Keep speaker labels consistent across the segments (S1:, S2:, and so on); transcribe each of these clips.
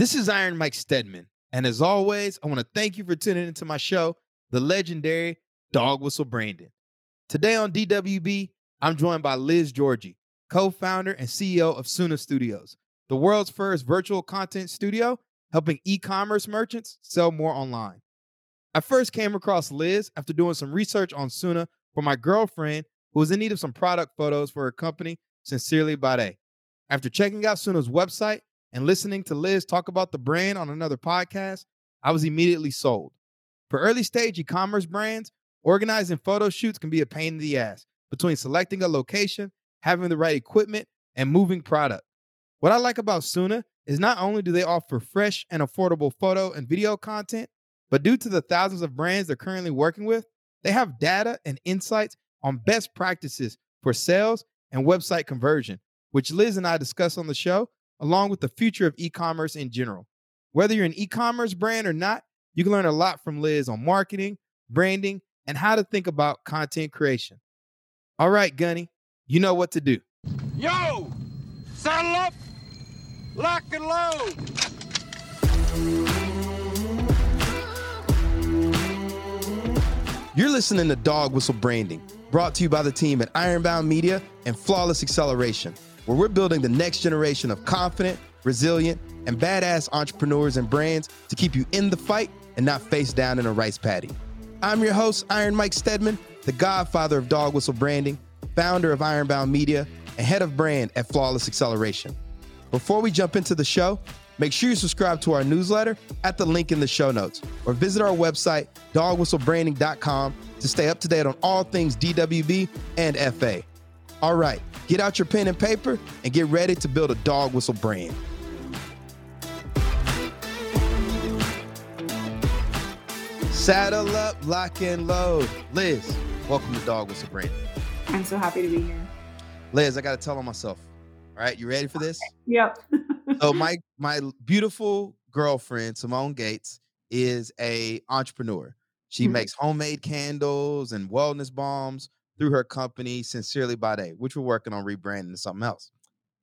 S1: This is Iron Mike Steadman. And as always, I want to thank you for tuning into my show, the legendary Dog Whistle Branding. Today on DWB, I'm joined by Liz Giorgi, co founder and CEO of Soona Studios, the world's first virtual content studio helping e commerce merchants sell more online. I first came across Liz after doing some research on Soona for my girlfriend who was in need of some product photos for her company, Sincerely Bade. After checking out Soona's website and listening to Liz talk about the brand on another podcast, I was immediately sold. For early stage e commerce brands, organizing photo shoots can be a pain in the ass between selecting a location, having the right equipment, and moving product. What I like about Soona is not only do they offer fresh and affordable photo and video content, but due to the thousands of brands they're currently working with, they have data and insights on best practices for sales and website conversion, which Liz and I discuss on the show, along with the future of e commerce in general. Whether you're an e commerce brand or not, you can learn a lot from Liz on marketing, branding, and how to think about content creation. All right, Gunny, you know what to do.
S2: Yo! Saddle up! Lock and load!
S1: You're listening to Dog Whistle Branding, brought to you by the team at Ironbound Media and Flawless Acceleration, where we're building the next generation of confident, resilient, and badass entrepreneurs and brands to keep you in the fight and not face down in a rice paddy. I'm your host, Iron Mike Steadman, the godfather of Dog Whistle Branding, founder of Ironbound Media, and head of brand at Flawless Acceleration. Before we jump into the show, Make sure you subscribe to our newsletter at the link in the show notes or visit our website, dogwhistlebranding.com, to stay up to date on all things DWB and FA. All right, get out your pen and paper and get ready to build a dog whistle brand. Saddle up, lock and load. Liz, welcome to Dog Whistle Brand.
S3: I'm so happy to be here.
S1: Liz, I got to tell on myself. All right, you ready for this?
S3: Yep.
S1: so my my beautiful girlfriend Simone Gates is a entrepreneur. She mm-hmm. makes homemade candles and wellness bombs through her company Sincerely Bade, which we're working on rebranding to something else.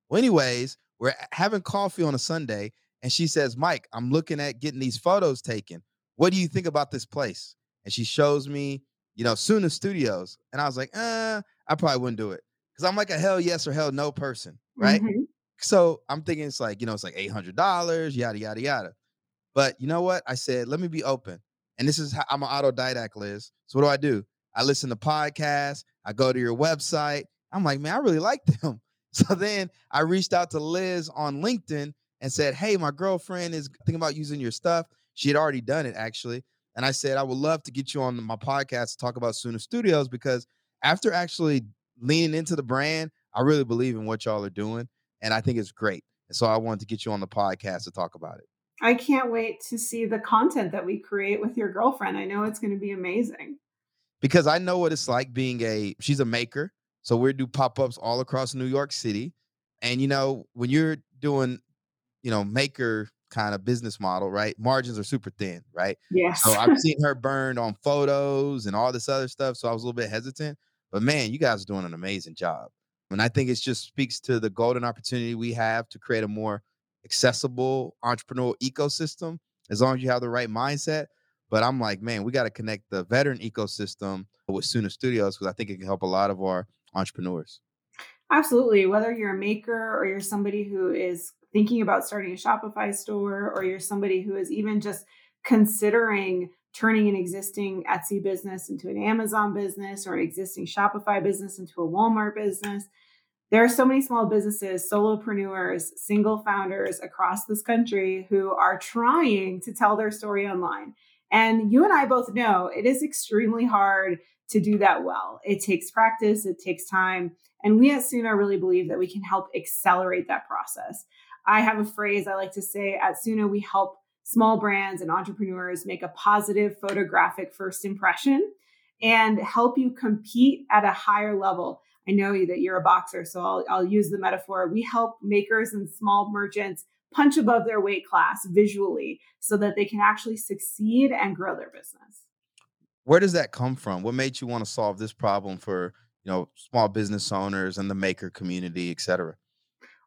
S1: Well, anyways, we're having coffee on a Sunday, and she says, "Mike, I'm looking at getting these photos taken. What do you think about this place?" And she shows me, you know, Soona Studios, and I was like, "Uh, I probably wouldn't do it." Because I'm like a hell yes or hell no person, right? Mm-hmm. So I'm thinking it's like, you know, it's like $800, yada, yada, yada. But you know what? I said, let me be open. And this is how I'm an autodidact, Liz. So what do I do? I listen to podcasts. I go to your website. I'm like, man, I really like them. So then I reached out to Liz on LinkedIn and said, hey, my girlfriend is thinking about using your stuff. She had already done it, actually. And I said, I would love to get you on my podcast to talk about Soona Studios because after actually leaning into the brand, I really believe in what y'all are doing and I think it's great. And so I wanted to get you on the podcast to talk about it.
S3: I can't wait to see the content that we create with your girlfriend. I know it's going to be amazing.
S1: Because I know what it's like being a she's a maker. So we do pop-ups all across New York City. And you know, when you're doing, you know, maker kind of business model, right? Margins are super thin, right?
S3: Yes.
S1: So I've seen her burned on photos and all this other stuff. So I was a little bit hesitant. But man, you guys are doing an amazing job. And I think it just speaks to the golden opportunity we have to create a more accessible entrepreneurial ecosystem as long as you have the right mindset. But I'm like, man, we got to connect the veteran ecosystem with Soona Studios because I think it can help a lot of our entrepreneurs.
S3: Absolutely. Whether you're a maker or you're somebody who is thinking about starting a Shopify store or you're somebody who is even just considering turning an existing Etsy business into an Amazon business or an existing Shopify business into a Walmart business. There are so many small businesses, solopreneurs, single founders across this country who are trying to tell their story online. And you and I both know it is extremely hard to do that well. It takes practice, it takes time. And we at Soona really believe that we can help accelerate that process. I have a phrase I like to say at Soona, we help small brands and entrepreneurs make a positive photographic first impression and help you compete at a higher level. I know that you're a boxer, so I'll, I'll use the metaphor. We help makers and small merchants punch above their weight class visually so that they can actually succeed and grow their business.
S1: Where does that come from? What made you want to solve this problem for, you know, small business owners and the maker community, et cetera?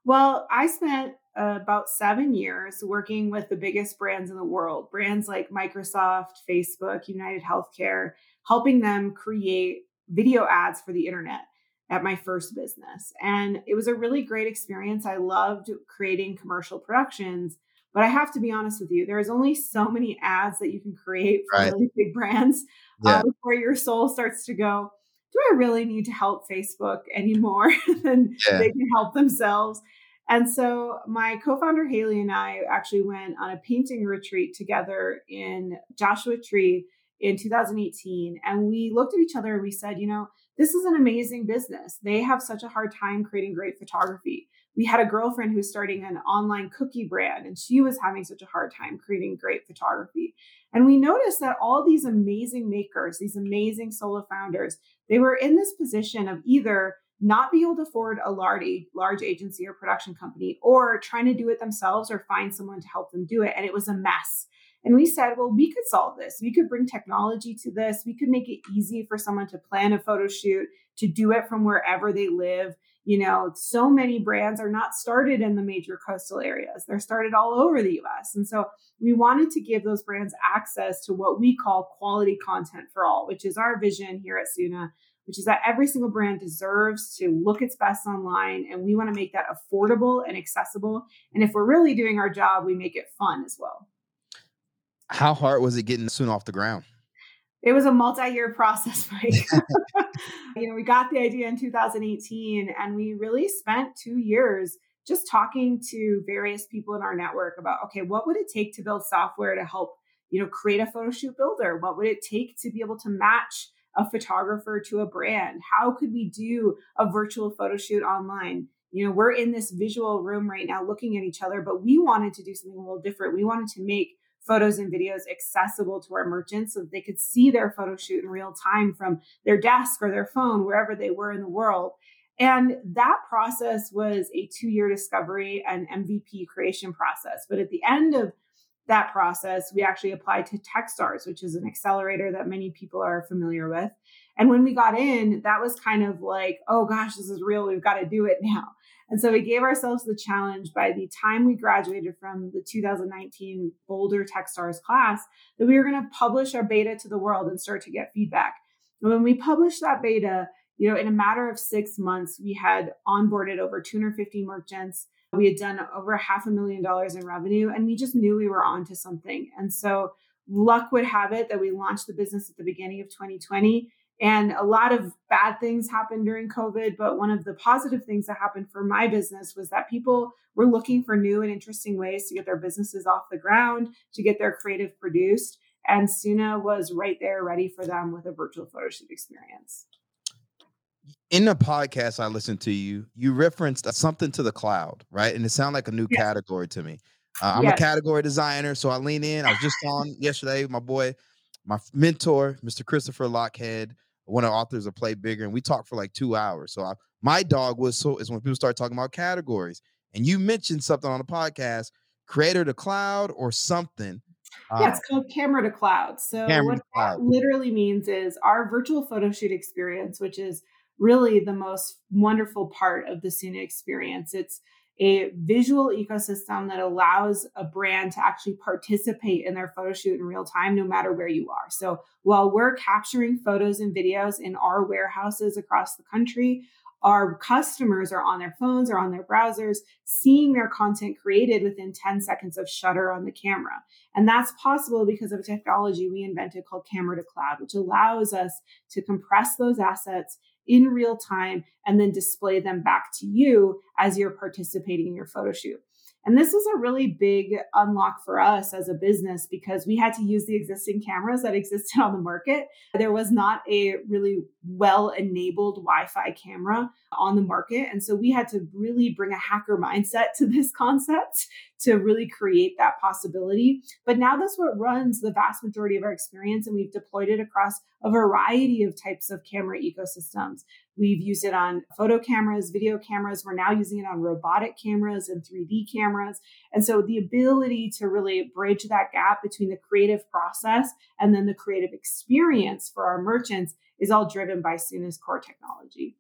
S3: Well, I spent uh, about seven years working with the biggest brands in the world, brands like Microsoft, Facebook, United Healthcare, helping them create video ads for the internet at my first business. And it was a really great experience. I loved creating commercial productions. But I have to be honest with you, there's only so many ads that you can create for right. really big brands uh, yeah. uh, before your soul starts to go, do I really need to help Facebook anymore than yeah. they can help themselves? And so my co-founder Haley and I actually went on a painting retreat together in Joshua Tree in 2018 and we looked at each other and we said, you know, this is an amazing business. They have such a hard time creating great photography. We had a girlfriend who was starting an online cookie brand and she was having such a hard time creating great photography. And we noticed that all these amazing makers, these amazing solo founders, they were in this position of either not be able to afford a large, large agency or production company or trying to do it themselves or find someone to help them do it. And it was a mess. And we said, well, we could solve this. We could bring technology to this. We could make it easy for someone to plan a photo shoot, to do it from wherever they live. You know, so many brands are not started in the major coastal areas, they're started all over the US. And so we wanted to give those brands access to what we call quality content for all, which is our vision here at Soona which is that every single brand deserves to look its best online. And we want to make that affordable and accessible. And if we're really doing our job, we make it fun as well.
S1: How hard was it getting Soona off the ground?
S3: It was a multi-year process, Mike. you know, we got the idea in 2018 and we really spent two years just talking to various people in our network about, okay, what would it take to build software to help, you know, create a photo shoot builder? What would it take to be able to match a photographer to a brand? How could we do a virtual photo shoot online? You know, we're in this visual room right now looking at each other, but we wanted to do something a little different. We wanted to make photos and videos accessible to our merchants so that they could see their photo shoot in real time from their desk or their phone, wherever they were in the world. And that process was a two year discovery and MVP creation process. But at the end of that process, we actually applied to Techstars, which is an accelerator that many people are familiar with. And when we got in, that was kind of like, oh gosh, this is real. We've got to do it now. And so we gave ourselves the challenge by the time we graduated from the 2019 Boulder Techstars class that we were going to publish our beta to the world and start to get feedback. And when we published that beta, you know, in a matter of six months, we had onboarded over 250 merchants we had done over half a million dollars in revenue and we just knew we were onto something. And so luck would have it that we launched the business at the beginning of 2020 and a lot of bad things happened during COVID, but one of the positive things that happened for my business was that people were looking for new and interesting ways to get their businesses off the ground, to get their creative produced. And Soona was right there ready for them with a virtual photo shoot experience
S1: in the podcast I listened to you, you referenced something to the cloud, right? And it sounded like a new yeah. category to me. Uh, I'm yes. a category designer, so I lean in. I was just on yesterday, my boy, my mentor, Mr. Christopher Lochhead, one of the authors of Play Bigger, and we talked for like two hours. So I, my dog whistle is when people start talking about categories. And you mentioned something on the podcast, creator to cloud or something.
S3: Yeah, uh, it's called camera to cloud. So what that literally means is our virtual photo shoot experience, which is really the most wonderful part of the Soona experience. It's a visual ecosystem that allows a brand to actually participate in their photo shoot in real time, no matter where you are. So while we're capturing photos and videos in our warehouses across the country, our customers are on their phones or on their browsers seeing their content created within 10 seconds of shutter on the camera. And that's possible because of a technology we invented called camera to cloud, which allows us to compress those assets in real time and then display them back to you as you're participating in your photo shoot. And this was a really big unlock for us as a business because we had to use the existing cameras that existed on the market. There was not a really well enabled Wi Fi camera on the market. And so we had to really bring a hacker mindset to this concept to really create that possibility. But now that's what runs the vast majority of our experience. And we've deployed it across a variety of types of camera ecosystems. We've used it on photo cameras, video cameras. We're now using it on robotic cameras and 3D cameras. And so the ability to really bridge that gap between the creative process and then the creative experience for our merchants is all driven by Soona's core technology.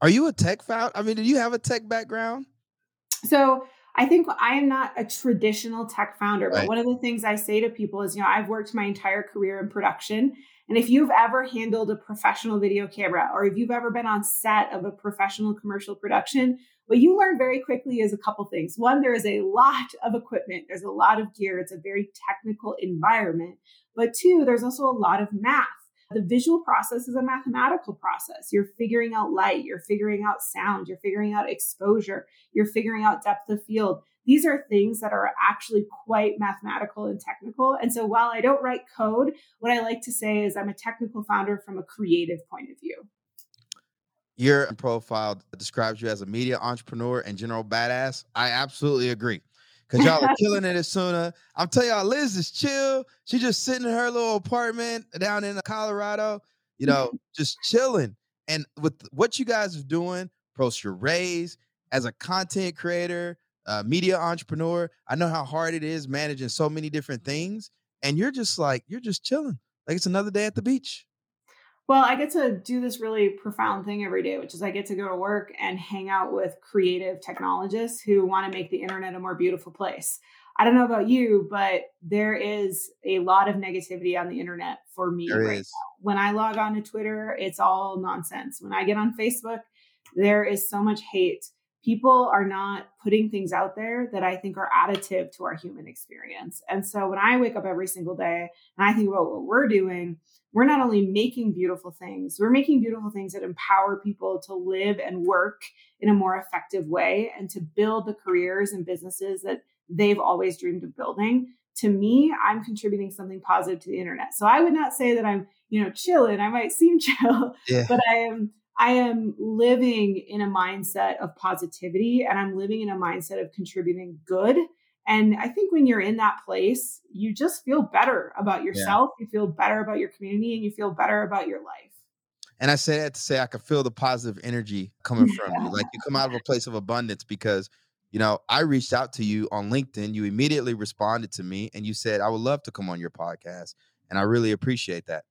S1: Are you a tech founder? I mean, do you have a tech background?
S3: So I think I am not a traditional tech founder, but
S1: Right.
S3: one of the things I say to people is, you know, I've worked my entire career in production. And if you've ever handled a professional video camera or if you've ever been on set of a professional commercial production, what you learn very quickly is a couple things. One, there is a lot of equipment, there's a lot of gear, it's a very technical environment. But two, there's also a lot of math. The visual process is a mathematical process. You're figuring out light, you're figuring out sound, you're figuring out exposure, you're figuring out depth of field. These are things that are actually quite mathematical and technical. And so while I don't write code, what I like to say is I'm a technical founder from a creative point of view.
S1: Your profile describes you as a media entrepreneur and general badass. I absolutely agree. Cause y'all are killing it as Soona. I'm telling y'all, Liz is chill. She just sitting in her little apartment down in Colorado, you know, just chilling. And with what you guys are doing, post your raise as a content creator, uh, media entrepreneur, I know how hard it is managing so many different things. And you're just like, you're just chilling. Like it's another day at the beach.
S3: Well, I get to do this really profound thing every day, which is I get to go to work and hang out with creative technologists who want to make the internet a more beautiful place. I don't know about you, but there is a lot of negativity on the internet for me
S1: There
S3: right
S1: is.
S3: now. When I log on to Twitter, it's all nonsense. When I get on Facebook, there is so much hate. People are not putting things out there that I think are additive to our human experience. And so when I wake up every single day and I think about what we're doing, we're not only making beautiful things, we're making beautiful things that empower people to live and work in a more effective way and to build the careers and businesses that they've always dreamed of building. To me, I'm contributing something positive to the internet. So I would not say that I'm, you know, chilling. I might seem chill,
S1: Yeah.
S3: but I am I am living in a mindset of positivity and I'm living in a mindset of contributing good. And I think when you're in that place, you just feel better about yourself, you feel better about your community, and you feel better about your life.
S1: And I say that to say I can feel the positive energy coming from you. Like you come out of a place of abundance because, you know, I reached out to you on LinkedIn. You immediately responded to me and you said, I would love to come on your podcast. And I really appreciate that.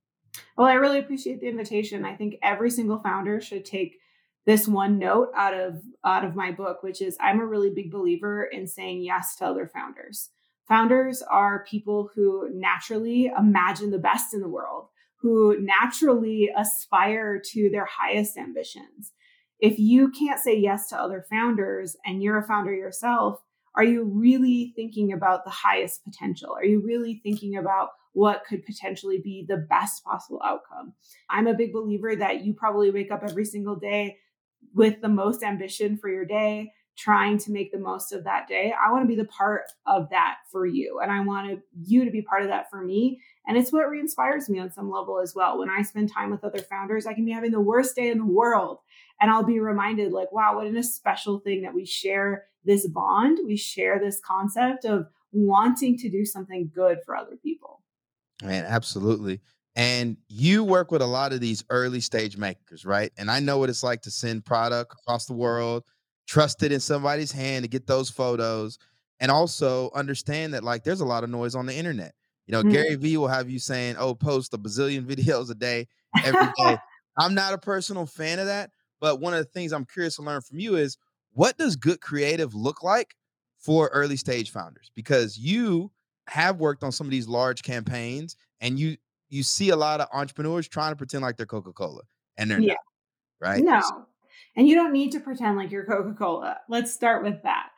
S3: Well, I really appreciate the invitation. I think every single founder should take this one note out of out of my book, which is I'm a really big believer in saying yes to other founders. Founders are people who naturally imagine the best in the world, who naturally aspire to their highest ambitions. If you can't say yes to other founders and you're a founder yourself, are you really thinking about the highest potential? Are you really thinking about what could potentially be the best possible outcome? I'm a big believer that you probably wake up every single day with the most ambition for your day, trying to make the most of that day. I want to be the part of that for you. And I want you to be part of that for me. And it's what re-inspires me on some level as well. When I spend time with other founders, I can be having the worst day in the world. And I'll be reminded, like, wow, what a special thing that we share this bond. We share this concept of wanting to do something good for other people.
S1: Man, absolutely. And you work with a lot of these early stage makers, right? And I know what it's like to send product across the world, trust it in somebody's hand to get those photos, and also understand that like there's a lot of noise on the internet. You know,
S3: Mm.
S1: Gary Vee will have you saying, "Oh, post a bazillion videos a day every day." I'm not a personal fan of that, but one of the things I'm curious to learn from you is what does good creative look like for early stage founders? Because you have worked on some of these large campaigns and you you see a lot of entrepreneurs trying to pretend like they're Coca-Cola and they're
S3: Yeah.
S1: not, right?
S3: No. And you don't need to pretend like you're Coca Cola. Let's start with that.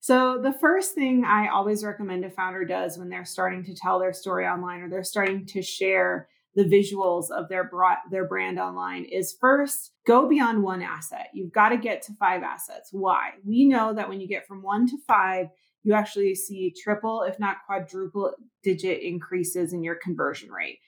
S3: So, the first thing I always recommend a founder does when they're starting to tell their story online or they're starting to share the visuals of their bra- their brand online is first go beyond one asset. You've got to get to five assets. Why? We know that when you get from 1 to 5, you actually see triple if not quadruple digit increases in your conversion rate.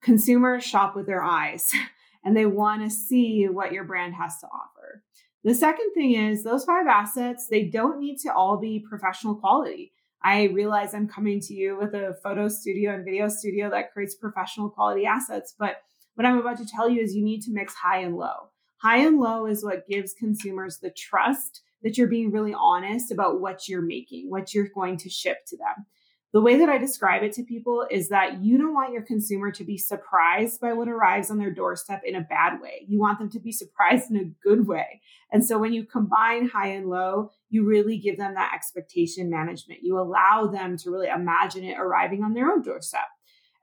S3: Consumers shop with their eyes and they want to see what your brand has to offer. The second thing is those five assets, they don't need to all be professional quality. I realize I'm coming to you with a photo studio and video studio that creates professional quality assets, but what I'm about to tell you is you need to mix high and low. High and low is what gives consumers the trust that you're being really honest about what you're making, what you're going to ship to them. The way that I describe it to people is that you don't want your consumer to be surprised by what arrives on their doorstep in a bad way. You want them to be surprised in a good way. And so when you combine high and low, you really give them that expectation management. You allow them to really imagine it arriving on their own doorstep.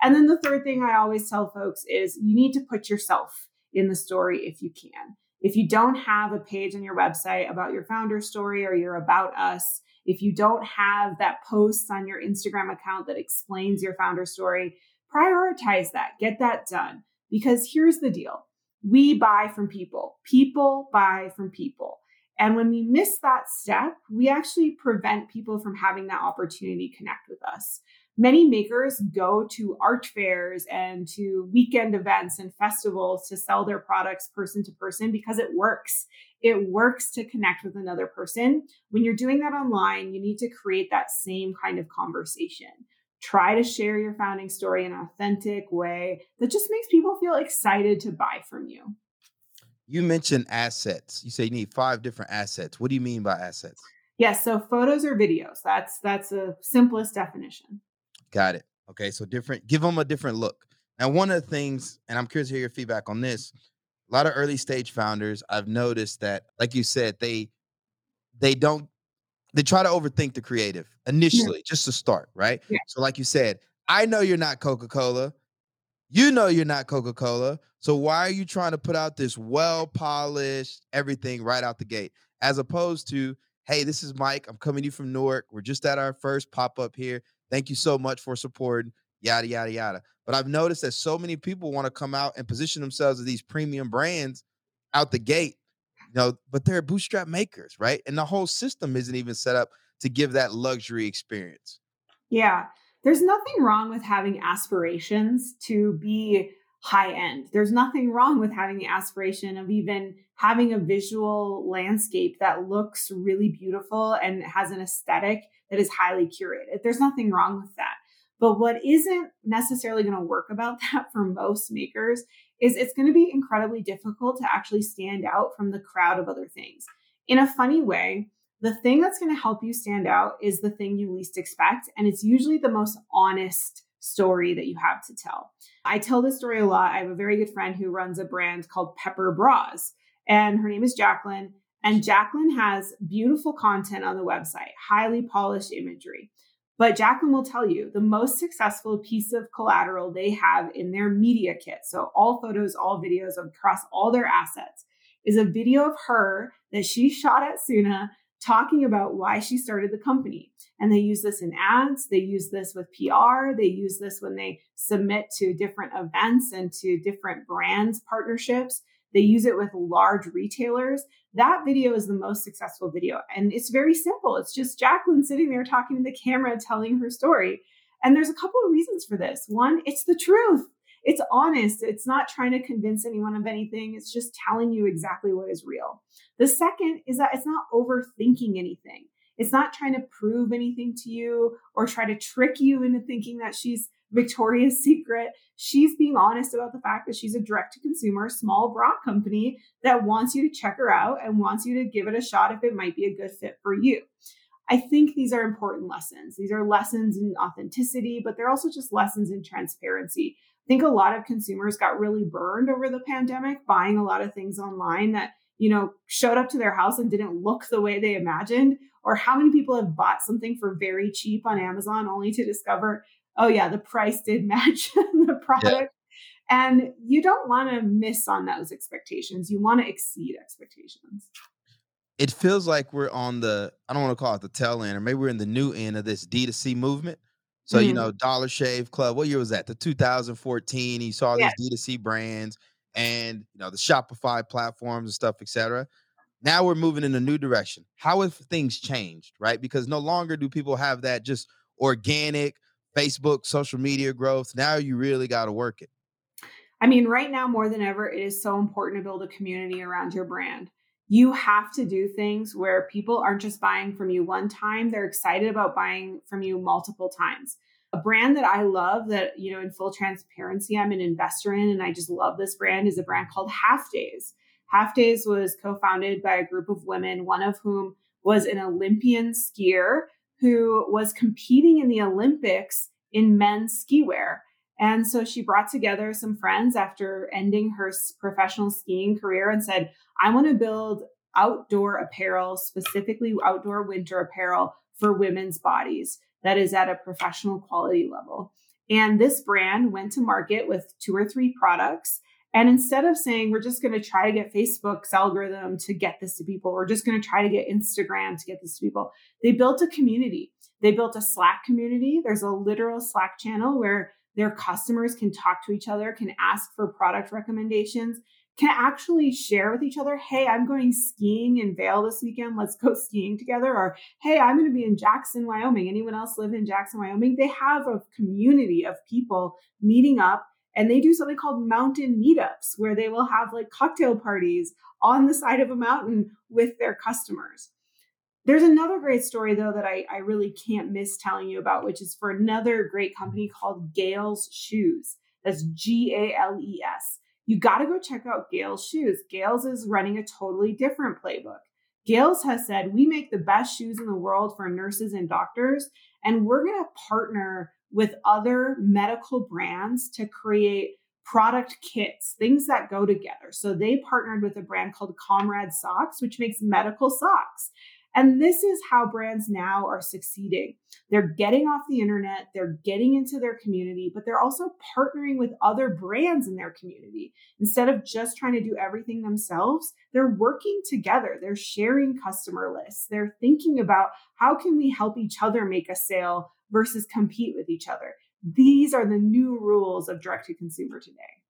S3: And then the third thing I always tell folks is you need to put yourself in the story if you can. If you don't have a page on your website about your founder story or your about us, if you don't have that post on your Instagram account that explains your founder story, prioritize that, get that done. Because here's the deal we buy from people, people buy from people. And when we miss that step, we actually prevent people from having that opportunity to connect with us. Many makers go to art fairs and to weekend events and festivals to sell their products person to person because it works. It works to connect with another person. When you're doing that online, you need to create that same kind of conversation. Try to share your founding story in an authentic way that just makes people feel excited to buy from you.
S1: You mentioned assets. You say you need five different assets. What do you mean by assets?
S3: Yes, so photos or videos. That's that's the simplest definition.
S1: Got it. Okay, so different. Give them a different look. Now, one of the things, and I'm curious to hear your feedback on this. A lot of early stage founders, I've noticed that, like you said, they they don't they try to overthink the creative initially, yeah. just to start, right? Yeah. So, like you said, I know you're not Coca Cola. You know you're not Coca Cola. So why are you trying to put out this well polished everything right out the gate, as opposed to, hey, this is Mike. I'm coming to you from Newark. We're just at our first pop up here. Thank you so much for supporting, yada, yada, yada. But I've noticed that so many people want to come out and position themselves as these premium brands out the gate, you know, but they're bootstrap makers, right? And the whole system isn't even set up to give that luxury experience.
S3: Yeah. There's nothing wrong with having aspirations to be high end. There's nothing wrong with having the aspiration of even having a visual landscape that looks really beautiful and has an aesthetic that is highly curated. There's nothing wrong with that. But what isn't necessarily going to work about that for most makers is it's going to be incredibly difficult to actually stand out from the crowd of other things. In a funny way, the thing that's going to help you stand out is the thing you least expect. And it's usually the most honest story that you have to tell. I tell this story a lot. I have a very good friend who runs a brand called Pepper Bras, and her name is Jacqueline. And Jacqueline has beautiful content on the website, highly polished imagery. But Jacqueline will tell you the most successful piece of collateral they have in their media kit. So, all photos, all videos across all their assets is a video of her that she shot at Soona talking about why she started the company. And they use this in ads, they use this with PR, they use this when they submit to different events and to different brands partnerships. They use it with large retailers. That video is the most successful video. And it's very simple. It's just Jacqueline sitting there talking to the camera, telling her story. And there's a couple of reasons for this. One, it's the truth. It's honest. It's not trying to convince anyone of anything. It's just telling you exactly what is real. The second is that it's not overthinking anything. It's not trying to prove anything to you or try to trick you into thinking that she's Victoria's Secret. She's being honest about the fact that she's a direct to consumer small bra company that wants you to check her out and wants you to give it a shot if it might be a good fit for you. I think these are important lessons. These are lessons in authenticity, but they're also just lessons in transparency. I think a lot of consumers got really burned over the pandemic buying a lot of things online that, you know, showed up to their house and didn't look the way they imagined. Or how many people have bought something for very cheap on Amazon only to discover oh yeah, the price did match the product. Yeah. And you don't want to miss on those expectations. You want to exceed expectations.
S1: It feels like we're on the, I don't want to call it the tail end, or maybe we're in the new end of this D2C movement. So, mm-hmm. you know, Dollar Shave Club, what year was that? The 2014. You saw these D2C brands and, you know, the Shopify platforms and stuff, etc. Now we're moving in a new direction. How have things changed, right? Because no longer do people have that just organic, Facebook, social media growth. Now you really got to work it.
S3: I mean, right now more than ever, it is so important to build a community around your brand. You have to do things where people aren't just buying from you one time, they're excited about buying from you multiple times. A brand that I love that, you know, in full transparency, I'm an investor in, and I just love this brand is a brand called Half Days. Half Days was co founded by a group of women, one of whom was an Olympian skier who was competing in the Olympics in men's ski wear. And so she brought together some friends after ending her professional skiing career and said, I want to build outdoor apparel, specifically outdoor winter apparel for women's bodies that is at a professional quality level. And this brand went to market with two or three products. And instead of saying, we're just going to try to get Facebook's algorithm to get this to people, we're just going to try to get Instagram to get this to people, they built a community. They built a Slack community. There's a literal Slack channel where their customers can talk to each other, can ask for product recommendations, can actually share with each other, hey, I'm going skiing in Vail this weekend. Let's go skiing together. Or, hey, I'm going to be in Jackson, Wyoming. Anyone else live in Jackson, Wyoming? They have a community of people meeting up and they do something called mountain meetups where they will have like cocktail parties on the side of a mountain with their customers. There's another great story though that I, I really can't miss telling you about, which is for another great company called Gales Shoes. That's G A L E S. You got to go check out Gales Shoes. Gales is running a totally different playbook. Gales has said, We make the best shoes in the world for nurses and doctors, and we're going to partner with other medical brands to create product kits, things that go together. So they partnered with a brand called Comrad Socks, which makes medical socks. And this is how brands now are succeeding. They're getting off the internet, they're getting into their community, but they're also partnering with other brands in their community. Instead of just trying to do everything themselves, they're working together. They're sharing customer lists. They're thinking about how can we help each other make a sale versus compete with each other. These are the new rules of direct to consumer today.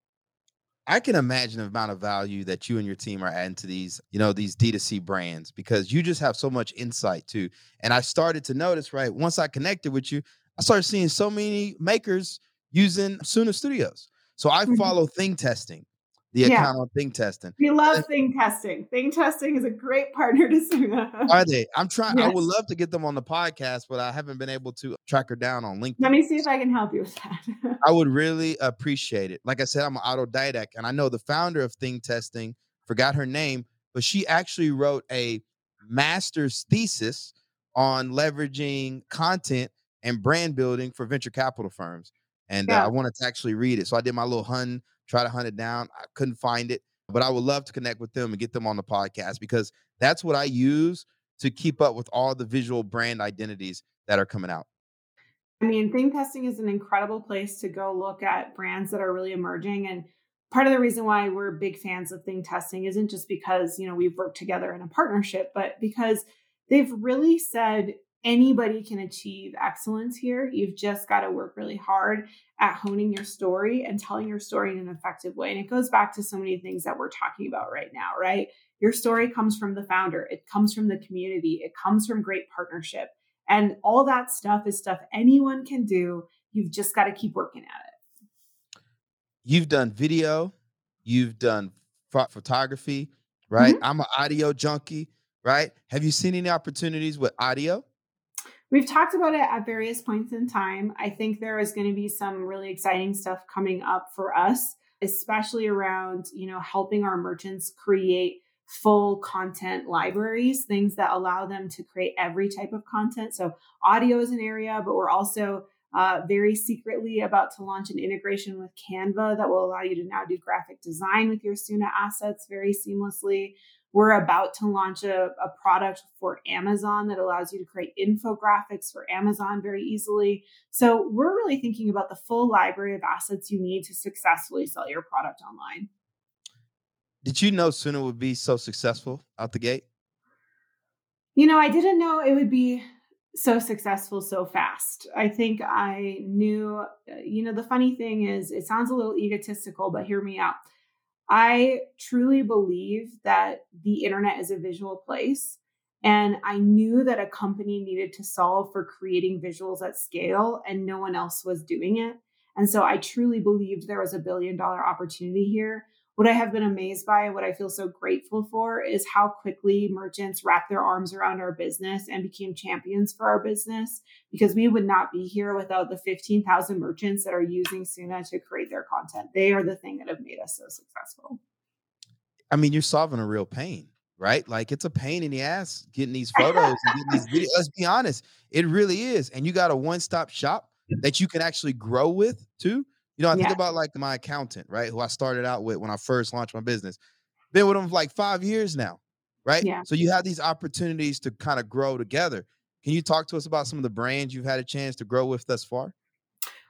S1: I can imagine the amount of value that you and your team are adding to these, you know, these D2C brands because you just have so much insight too. And I started to notice, right, once I connected with you, I started seeing so many makers using Soona Studios. So I mm-hmm. follow thing testing the yeah. account on thing testing.
S3: We love and, thing testing. Thing testing is a great partner to Soona.
S1: Are they? I'm trying. Yes. I would love to get them on the podcast, but I haven't been able to track her down on LinkedIn.
S3: Let me see if I can help you with that.
S1: I would really appreciate it. Like I said, I'm an autodidact, and I know the founder of Thing Testing. Forgot her name, but she actually wrote a master's thesis on leveraging content and brand building for venture capital firms. And uh, yeah. uh, I wanted to actually read it, so I did my little hun try to hunt it down. I couldn't find it, but I would love to connect with them and get them on the podcast because that's what I use to keep up with all the visual brand identities that are coming out.
S3: I mean, thing testing is an incredible place to go look at brands that are really emerging. And part of the reason why we're big fans of thing testing isn't just because, you know, we've worked together in a partnership, but because they've really said anybody can achieve excellence here. You've just got to work really hard at honing your story and telling your story in an effective way. And it goes back to so many things that we're talking about right now, right? Your story comes from the founder, it comes from the community, it comes from great partnership. And all that stuff is stuff anyone can do. You've just got to keep working at it.
S1: You've done video, you've done photography, right? Mm-hmm. I'm an audio junkie, right? Have you seen any opportunities with audio?
S3: We've talked about it at various points in time. I think there is going to be some really exciting stuff coming up for us, especially around, you know, helping our merchants create full content libraries, things that allow them to create every type of content. So audio is an area, but we're also uh, very secretly about to launch an integration with Canva that will allow you to now do graphic design with your Soona assets very seamlessly. We're about to launch a, a product for Amazon that allows you to create infographics for Amazon very easily. So we're really thinking about the full library of assets you need to successfully sell your product online.
S1: Did you know Soona would be so successful out the gate?
S3: You know, I didn't know it would be so successful so fast. I think I knew, uh, you know, the funny thing is, it sounds a little egotistical, but hear me out. I truly believe that the internet is a visual place. And I knew that a company needed to solve for creating visuals at scale, and no one else was doing it. And so I truly believed there was a billion dollar opportunity here what I have been amazed by and what I feel so grateful for is how quickly merchants wrapped their arms around our business and became champions for our business because we would not be here without the 15,000 merchants that are using Soona to create their content. They are the thing that have made us so successful.
S1: I mean, you're solving a real pain, right? Like it's a pain in the ass getting these photos and getting these videos. Let's be honest, it really is. And you got a one stop shop that you can actually grow with too. You know, I think yeah. about like my accountant, right? Who I started out with when I first launched my business. Been with him for like five years now. right?
S3: Yeah.
S1: So you have these opportunities to kind of grow together. Can you talk to us about some of the brands you've had a chance to grow with thus far?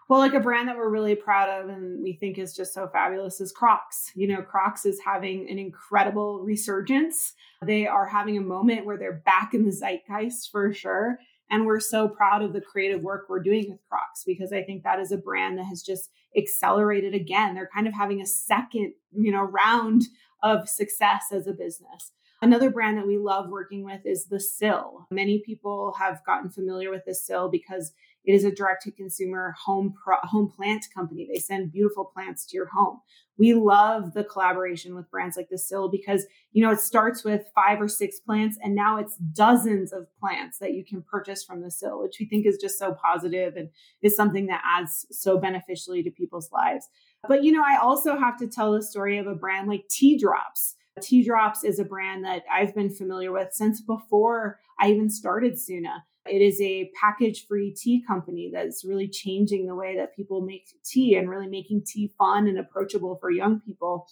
S3: Well, like a brand that we're really proud of and we think is just so fabulous is Crocs. You know, Crocs is having an incredible resurgence. They are having a moment where they're back in the zeitgeist for sure. And we're so proud of the creative work we're doing with Crocs because I think that is a brand that has just accelerated again. They're kind of having a second, you know, round of success as a business. Another brand that we love working with is The Sill. Many people have gotten familiar with The Sill because it is a direct to consumer home pro- home plant company. They send beautiful plants to your home. We love the collaboration with brands like The Sill because you know it starts with five or six plants and now it's dozens of plants that you can purchase from The Sill, which we think is just so positive and is something that adds so beneficially to people's lives. But you know, I also have to tell the story of a brand like Tea Drops. Tea Drops is a brand that I've been familiar with since before I even started Soona. It is a package free tea company that's really changing the way that people make tea and really making tea fun and approachable for young people.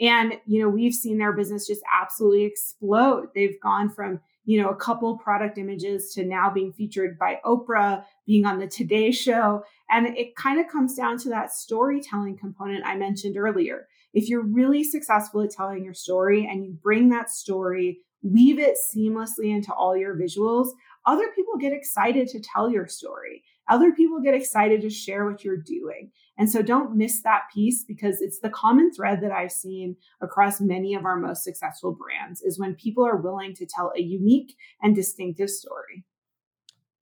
S3: And, you know, we've seen their business just absolutely explode. They've gone from, you know, a couple product images to now being featured by Oprah, being on the Today Show. And it kind of comes down to that storytelling component I mentioned earlier. If you're really successful at telling your story and you bring that story, weave it seamlessly into all your visuals, other people get excited to tell your story. Other people get excited to share what you're doing. And so don't miss that piece because it's the common thread that I've seen across many of our most successful brands is when people are willing to tell a unique and distinctive story.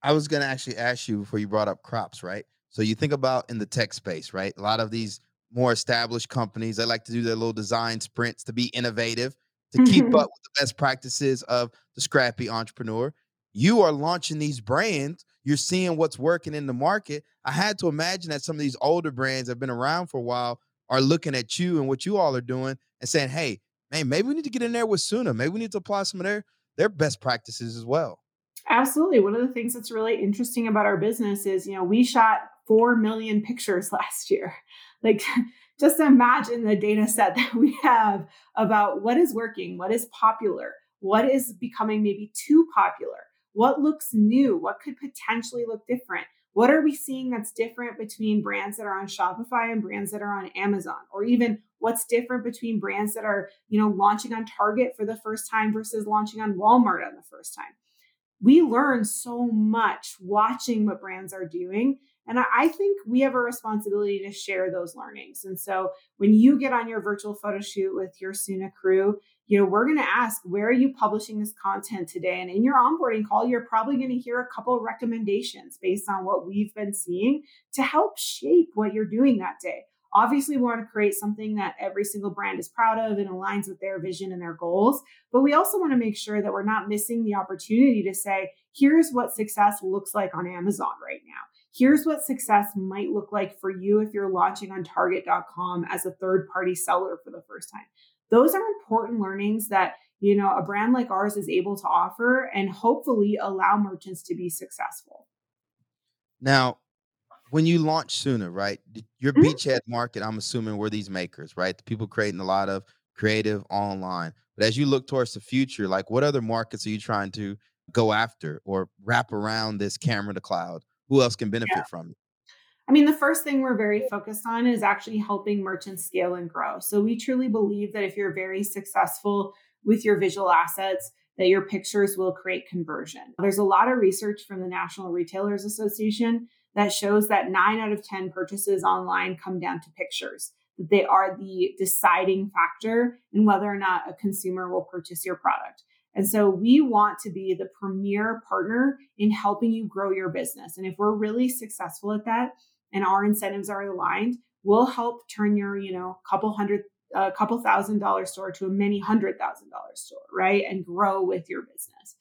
S1: I was going to actually ask you before you brought up Crocs, right? So you think about in the tech space, right? A lot of these more established companies, they like to do their little design sprints to be innovative, to keep up with the best practices of the scrappy entrepreneur you are launching these brands you're seeing what's working in the market i had to imagine that some of these older brands have been around for a while are looking at you and what you all are doing and saying hey man maybe we need to get in there with Soona. Maybe we need to apply some of their their best practices as well.
S3: Absolutely. One of the things that's really interesting about our business is you know we shot 4 million pictures last year. Like just imagine the data set that we have about what is working what is popular what is becoming maybe too popular what looks new? What could potentially look different? What are we seeing that's different between brands that are on Shopify and brands that are on Amazon? Or even what's different between brands that are, you know, launching on Target for the first time versus launching on Walmart on the first time? We learn so much watching what brands are doing. And I think we have a responsibility to share those learnings. And so when you get on your virtual photo shoot with your Soona crew, you know, we're going to ask, where are you publishing this content today? And in your onboarding call, you're probably going to hear a couple of recommendations based on what we've been seeing to help shape what you're doing that day. Obviously, we want to create something that every single brand is proud of and aligns with their vision and their goals. But we also want to make sure that we're not missing the opportunity to say, here's what success looks like on Amazon right now. Here's what success might look like for you if you're launching on Target.com as a third party seller for the first time those are important learnings that you know a brand like ours is able to offer and hopefully allow merchants to be successful.
S1: Now when you launch Soona right your mm-hmm. beachhead market i'm assuming were these makers right? The people creating a lot of creative online. But as you look towards the future like what other markets are you trying to go after or wrap around this camera to cloud? Who else can benefit yeah. from it
S3: I mean, the first thing we're very focused on is actually helping merchants scale and grow. So we truly believe that if you're very successful with your visual assets, that your pictures will create conversion. There's a lot of research from the National Retailers Association that shows that nine out of 10 purchases online come down to pictures. That they are the deciding factor in whether or not a consumer will purchase your product. And so we want to be the premier partner in helping you grow your business. And if we're really successful at that, and our incentives are aligned, we'll help turn your, you know, couple hundred, a uh, couple thousand dollar store to a many hundred thousand dollar store, right? And grow with your business.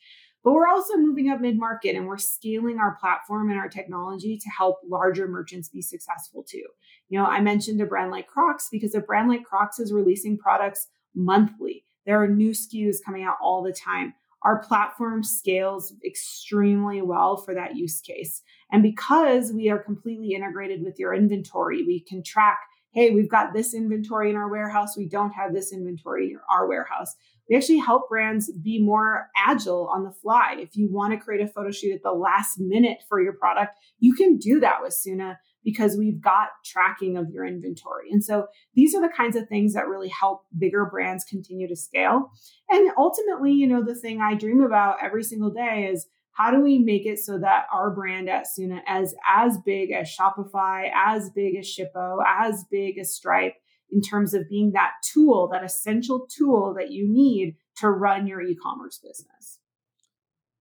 S3: But we're also moving up mid market and we're scaling our platform and our technology to help larger merchants be successful too. You know, I mentioned a brand like Crocs because a brand like Crocs is releasing products monthly. There are new SKUs coming out all the time. Our platform scales extremely well for that use case. And because we are completely integrated with your inventory, we can track hey, we've got this inventory in our warehouse, we don't have this inventory in our warehouse. We actually help brands be more agile on the fly. If you want to create a photo shoot at the last minute for your product, you can do that with Soona because we've got tracking of your inventory. And so these are the kinds of things that really help bigger brands continue to scale. And ultimately, you know, the thing I dream about every single day is how do we make it so that our brand at Soona is as big as Shopify, as big as Shippo, as big as Stripe in terms of being that tool, that essential tool that you need to run your e-commerce business.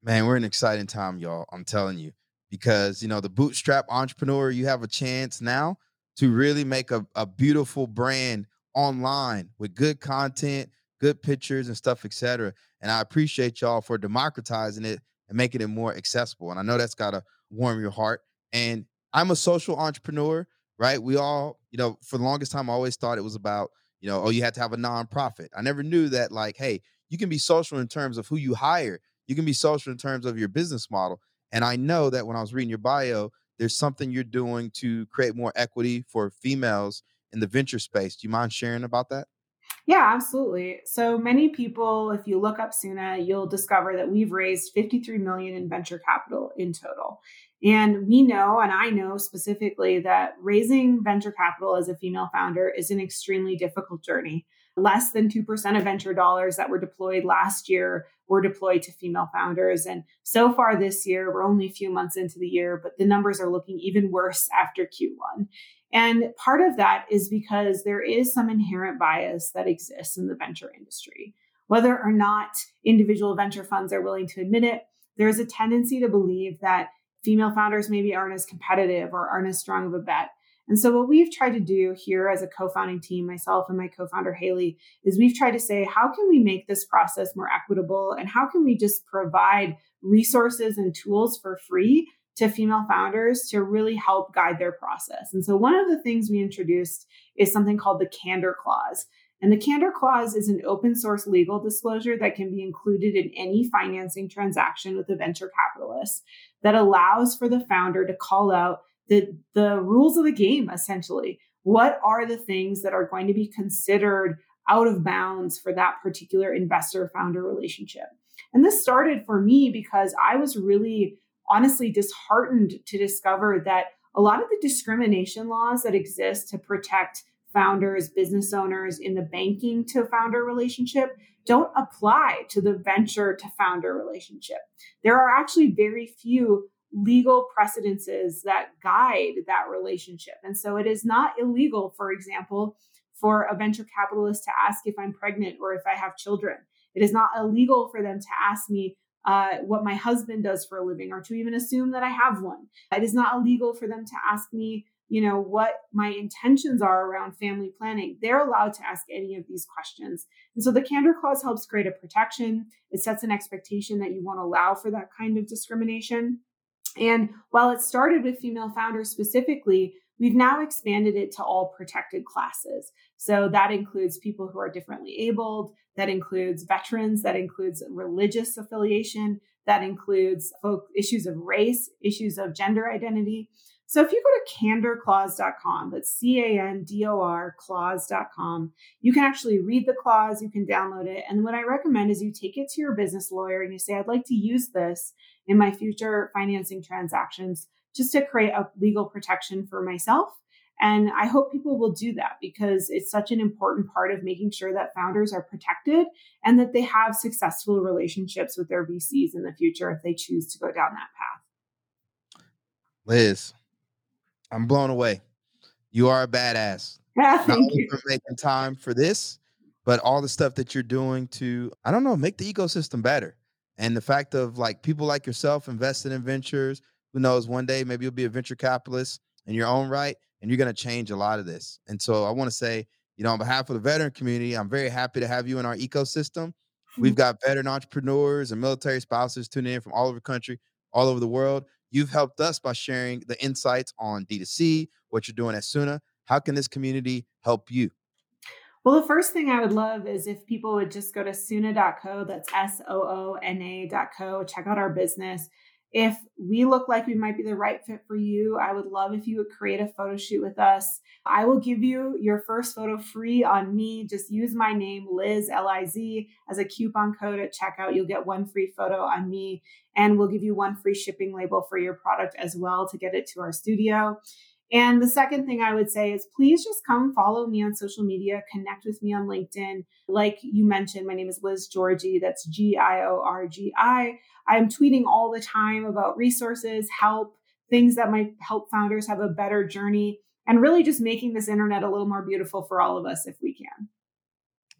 S1: Man, we're in an exciting time, y'all. I'm telling you because you know the bootstrap entrepreneur you have a chance now to really make a, a beautiful brand online with good content good pictures and stuff etc and i appreciate y'all for democratizing it and making it more accessible and i know that's got to warm your heart and i'm a social entrepreneur right we all you know for the longest time i always thought it was about you know oh you had to have a nonprofit i never knew that like hey you can be social in terms of who you hire you can be social in terms of your business model and I know that when I was reading your bio, there's something you're doing to create more equity for females in the venture space. Do you mind sharing about that?
S3: Yeah, absolutely. So many people, if you look up Soona, you'll discover that we've raised 53 million in venture capital in total. And we know, and I know specifically, that raising venture capital as a female founder is an extremely difficult journey. Less than 2% of venture dollars that were deployed last year were deployed to female founders. And so far this year, we're only a few months into the year, but the numbers are looking even worse after Q1. And part of that is because there is some inherent bias that exists in the venture industry. Whether or not individual venture funds are willing to admit it, there is a tendency to believe that female founders maybe aren't as competitive or aren't as strong of a bet and so, what we've tried to do here as a co founding team, myself and my co founder, Haley, is we've tried to say, how can we make this process more equitable? And how can we just provide resources and tools for free to female founders to really help guide their process? And so, one of the things we introduced is something called the Candor Clause. And the Candor Clause is an open source legal disclosure that can be included in any financing transaction with a venture capitalist that allows for the founder to call out the the rules of the game essentially what are the things that are going to be considered out of bounds for that particular investor founder relationship and this started for me because i was really honestly disheartened to discover that a lot of the discrimination laws that exist to protect founders business owners in the banking to founder relationship don't apply to the venture to founder relationship there are actually very few legal precedences that guide that relationship. And so it is not illegal, for example, for a venture capitalist to ask if I'm pregnant or if I have children. It is not illegal for them to ask me uh, what my husband does for a living or to even assume that I have one. It is not illegal for them to ask me, you know, what my intentions are around family planning. They're allowed to ask any of these questions. And so the candor clause helps create a protection. It sets an expectation that you won't allow for that kind of discrimination. And while it started with female founders specifically, we've now expanded it to all protected classes. So that includes people who are differently abled, that includes veterans, that includes religious affiliation, that includes folk, issues of race, issues of gender identity. So if you go to candorclause.com, that's C A N D O R clause.com, you can actually read the clause, you can download it. And what I recommend is you take it to your business lawyer and you say, I'd like to use this in my future financing transactions just to create a legal protection for myself. And I hope people will do that because it's such an important part of making sure that founders are protected and that they have successful relationships with their VCs in the future if they choose to go down that path.
S1: Liz, I'm blown away. You are a badass.
S3: Yeah, thank Not you.
S1: for making time for this, but all the stuff that you're doing to, I don't know, make the ecosystem better. And the fact of like people like yourself invested in ventures, who knows, one day maybe you'll be a venture capitalist in your own right, and you're going to change a lot of this. And so I want to say, you know, on behalf of the veteran community, I'm very happy to have you in our ecosystem. We've got veteran entrepreneurs and military spouses tuning in from all over the country, all over the world. You've helped us by sharing the insights on D2C, what you're doing at Soona. How can this community help you?
S3: Well, the first thing I would love is if people would just go to Soona.co, that's S O O N A.co, check out our business. If we look like we might be the right fit for you, I would love if you would create a photo shoot with us. I will give you your first photo free on me. Just use my name, Liz, L I Z, as a coupon code at checkout. You'll get one free photo on me, and we'll give you one free shipping label for your product as well to get it to our studio. And the second thing I would say is please just come follow me on social media, connect with me on LinkedIn. Like you mentioned, my name is Liz Giorgi. That's G I O R G I. I'm tweeting all the time about resources, help, things that might help founders have a better journey, and really just making this internet a little more beautiful for all of us if we can.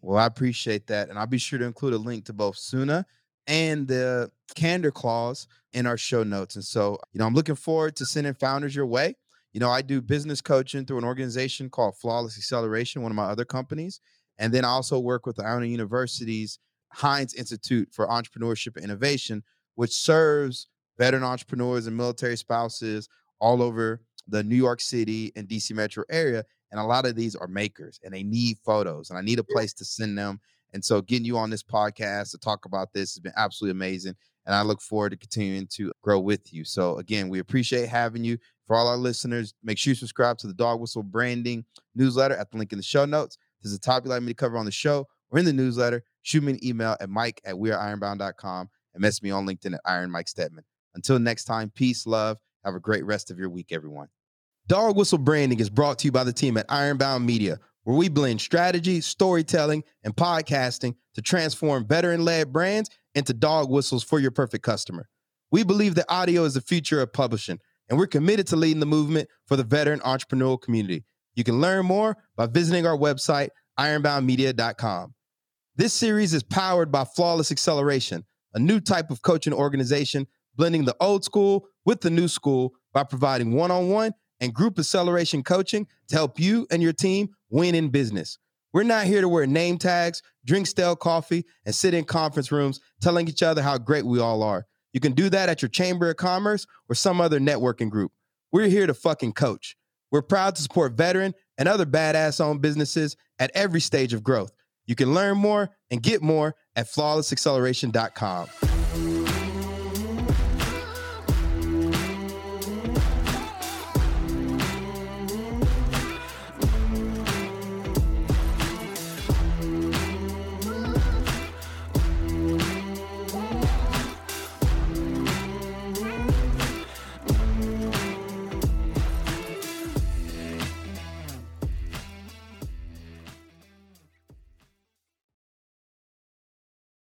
S1: Well, I appreciate that. And I'll be sure to include a link to both Soona and the candor clause in our show notes. And so, you know, I'm looking forward to sending founders your way. You know, I do business coaching through an organization called Flawless Acceleration, one of my other companies. And then I also work with the Iona University's Hynes Institute for Entrepreneurship and Innovation, which serves veteran entrepreneurs and military spouses all over the New York City and DC metro area. And a lot of these are makers and they need photos, and I need a place to send them. And so, getting you on this podcast to talk about this has been absolutely amazing. And I look forward to continuing to grow with you. So, again, we appreciate having you. For all our listeners, make sure you subscribe to the Dog Whistle Branding newsletter at the link in the show notes. If there's a topic you'd like me to cover on the show or in the newsletter, shoot me an email at mike at weareironbound.com and message me on LinkedIn at Iron Mike Steadman. Until next time, peace, love. Have a great rest of your week, everyone. Dog Whistle Branding is brought to you by the team at Ironbound Media, where we blend strategy, storytelling, and podcasting to transform veteran led brands into dog whistles for your perfect customer. We believe that audio is the future of publishing and we're committed to leading the movement for the veteran entrepreneurial community. You can learn more by visiting our website, ironboundmedia.com. This series is powered by Flawless Acceleration, a new type of coaching organization blending the old school with the new school by providing one on one and group acceleration coaching to help you and your team win in business. We're not here to wear name tags, drink stale coffee, and sit in conference rooms telling each other how great we all are. You can do that at your Chamber of Commerce or some other networking group. We're here to fucking coach. We're proud to support veteran and other badass owned businesses at every stage of growth. You can learn more and get more at flawlessacceleration.com.